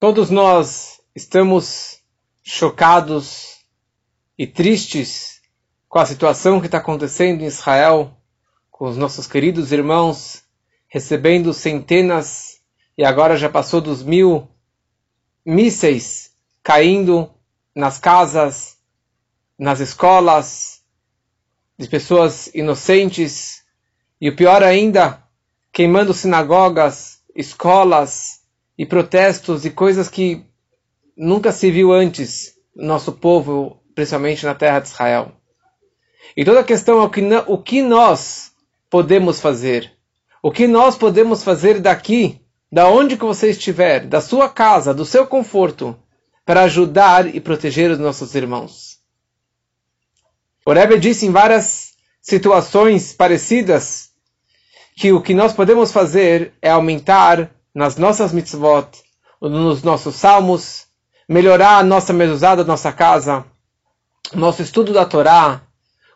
Todos nós estamos chocados e tristes com a situação que está acontecendo em Israel, com os nossos queridos irmãos recebendo centenas e agora já passou dos mil mísseis caindo nas casas, nas escolas, de pessoas inocentes e o pior ainda, queimando sinagogas, escolas, e protestos e coisas que nunca se viu antes no nosso povo, principalmente na terra de Israel. E toda a questão é o que, o que nós podemos fazer. O que nós podemos fazer daqui, da onde que você estiver, da sua casa, do seu conforto, para ajudar e proteger os nossos irmãos. O Rebbe disse em várias situações parecidas que o que nós podemos fazer é aumentar nas nossas mitzvot, nos nossos salmos, melhorar a nossa mezuzá da nossa casa, nosso estudo da Torá,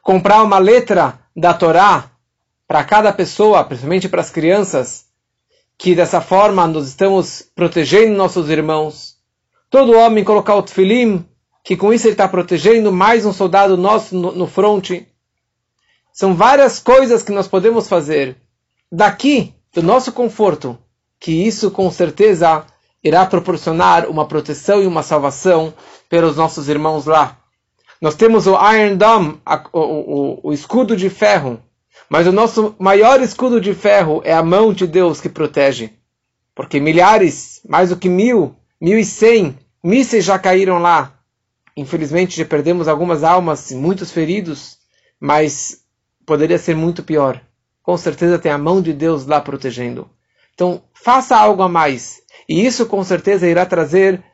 comprar uma letra da Torá para cada pessoa, principalmente para as crianças, que dessa forma nós estamos protegendo nossos irmãos. Todo homem colocar o tefilim, que com isso ele está protegendo mais um soldado nosso no, no fronte. São várias coisas que nós podemos fazer daqui, do nosso conforto, que isso com certeza irá proporcionar uma proteção e uma salvação pelos nossos irmãos lá. Nós temos o Iron Dome, o, o, o escudo de ferro, mas o nosso maior escudo de ferro é a mão de Deus que protege. Porque milhares, mais do que mil, mil e cem mísseis já caíram lá. Infelizmente já perdemos algumas almas, muitos feridos, mas poderia ser muito pior. Com certeza tem a mão de Deus lá protegendo. Então, faça algo a mais. E isso com certeza irá trazer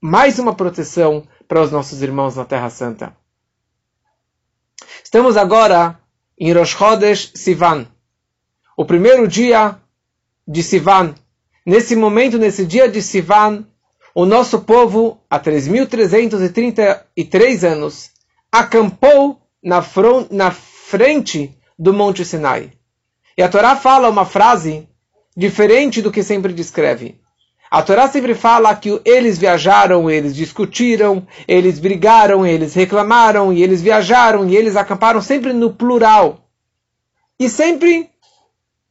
mais uma proteção para os nossos irmãos na Terra Santa. Estamos agora em Rosh Chodesh Sivan, o primeiro dia de Sivan. Nesse momento, nesse dia de Sivan, o nosso povo, há 3.333 anos, acampou na, na frente do Monte Sinai. E a Torá fala uma frase diferente do que sempre descreve. A Torá sempre fala que eles viajaram, eles discutiram, eles brigaram, eles reclamaram, e eles viajaram, e eles acamparam sempre no plural. E sempre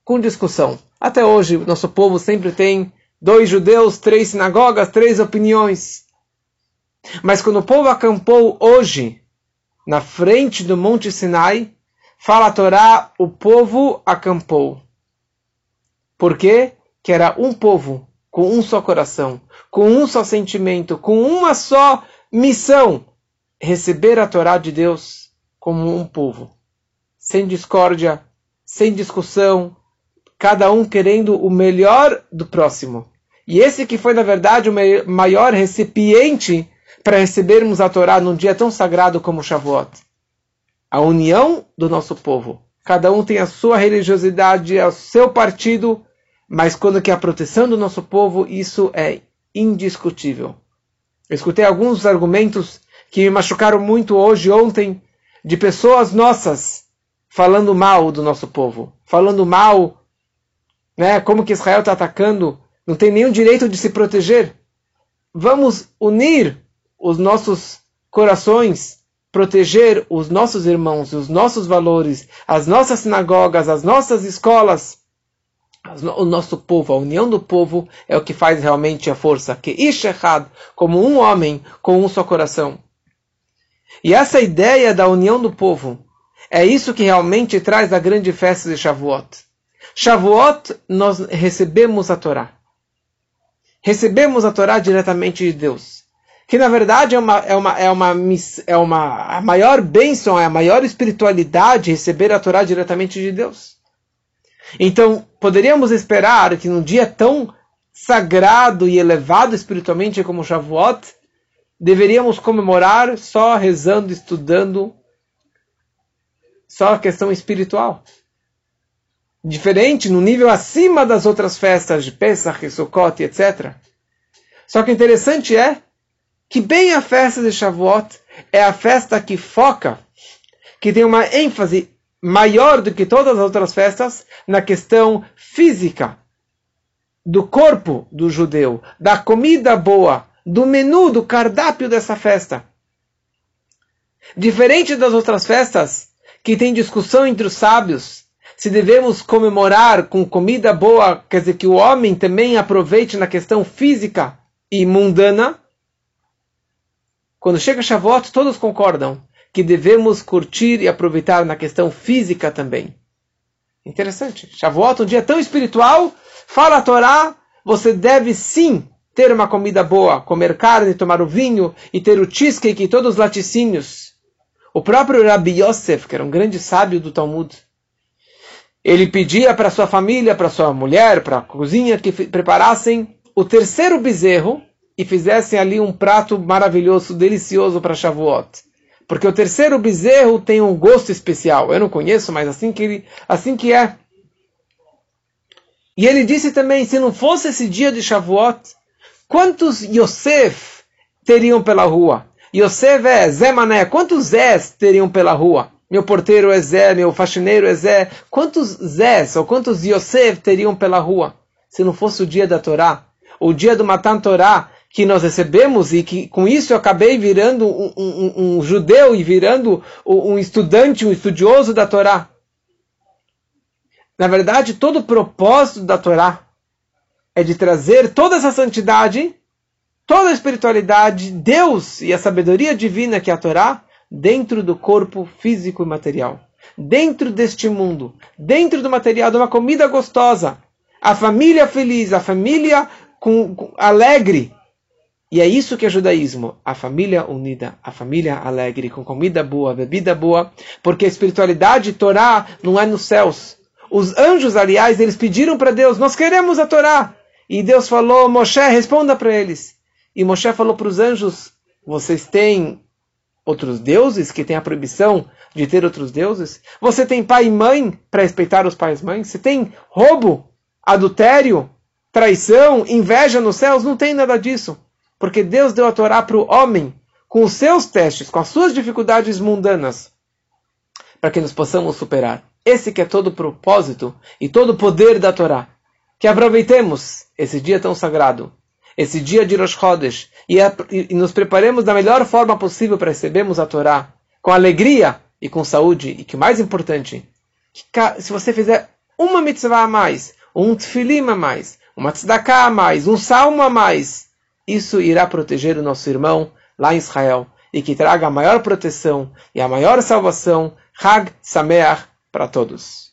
com discussão. Até hoje, nosso povo sempre tem dois judeus, três sinagogas, três opiniões. Mas quando o povo acampou hoje, na frente do Monte Sinai, fala a Torá, o povo acampou. Por quê? Que era um povo, com um só coração, com um só sentimento, com uma só missão: receber a Torá de Deus como um povo. Sem discórdia, sem discussão, cada um querendo o melhor do próximo. E esse que foi, na verdade, o maior recipiente para recebermos a Torá num dia tão sagrado como Shavuot. A união do nosso povo. Cada um tem a sua religiosidade, o seu partido, mas quando que a proteção do nosso povo, isso é indiscutível. Eu escutei alguns argumentos que me machucaram muito hoje, ontem, de pessoas nossas falando mal do nosso povo, falando mal, né, como que Israel está atacando, não tem nenhum direito de se proteger. Vamos unir os nossos corações, proteger os nossos irmãos, os nossos valores, as nossas sinagogas, as nossas escolas, o nosso povo, a união do povo é o que faz realmente a força. Que Ishechad, como um homem com um só coração. E essa ideia da união do povo é isso que realmente traz a grande festa de Shavuot. Shavuot, nós recebemos a Torá. Recebemos a Torá diretamente de Deus. Que na verdade é uma, é uma, é uma, é uma a maior bênção, é a maior espiritualidade receber a Torá diretamente de Deus. Então, poderíamos esperar que num dia tão sagrado e elevado espiritualmente como Shavuot, deveríamos comemorar só rezando, estudando, só a questão espiritual. Diferente, no nível acima das outras festas de Pesach, Sukkot, etc. Só que interessante é que bem a festa de Shavuot é a festa que foca, que tem uma ênfase maior do que todas as outras festas na questão física do corpo do judeu, da comida boa, do menu, do cardápio dessa festa. Diferente das outras festas, que tem discussão entre os sábios, se devemos comemorar com comida boa, quer dizer que o homem também aproveite na questão física e mundana. Quando chega Shavuot, todos concordam que devemos curtir e aproveitar na questão física também. Interessante. Shavuot, um dia tão espiritual, fala a Torá, você deve sim ter uma comida boa, comer carne, tomar o vinho e ter o cheesecake e todos os laticínios. O próprio Rabbi Yosef, que era um grande sábio do Talmud, ele pedia para sua família, para sua mulher, para a cozinha, que preparassem o terceiro bezerro e fizessem ali um prato maravilhoso, delicioso para Shavuot. Porque o terceiro bezerro tem um gosto especial. Eu não conheço, mas assim que, ele, assim que é. E ele disse também, se não fosse esse dia de Shavuot, quantos Yosef teriam pela rua? Yosef é Zé Mané, quantos Zés teriam pela rua? Meu porteiro é Zé, meu faxineiro é Zé. Quantos Zés ou quantos Yosef teriam pela rua? Se não fosse o dia da Torá, o dia do Matan Torá, que nós recebemos e que com isso eu acabei virando um, um, um judeu e virando um estudante, um estudioso da Torá. Na verdade, todo o propósito da Torá é de trazer toda essa santidade, toda a espiritualidade, Deus e a sabedoria divina que é a Torá, dentro do corpo físico e material. Dentro deste mundo, dentro do material, de uma comida gostosa. A família feliz, a família com, com, alegre. E é isso que é judaísmo, a família unida, a família alegre, com comida boa, bebida boa, porque a espiritualidade Torá não é nos céus, os anjos, aliás, eles pediram para Deus: Nós queremos a Torá. E Deus falou: Moshe, responda para eles. E Moshe falou para os anjos: Vocês têm outros deuses que têm a proibição de ter outros deuses? Você tem pai e mãe para respeitar os pais e mães? Você tem roubo, adultério, traição, inveja nos céus? Não tem nada disso. Porque Deus deu a Torá para o homem com os seus testes, com as suas dificuldades mundanas, para que nós possamos superar. Esse que é todo o propósito e todo o poder da Torá. Que aproveitemos esse dia tão sagrado, esse dia de Rosh Chodesh, e, e nos preparemos da melhor forma possível para recebermos a Torá, com alegria e com saúde, e que mais importante, que se você fizer uma mitzvah a mais, um tfilim a mais, uma tzedakah a mais, um salmo a mais, isso irá proteger o nosso irmão lá em Israel, e que traga a maior proteção e a maior salvação, Hag Sameach, para todos.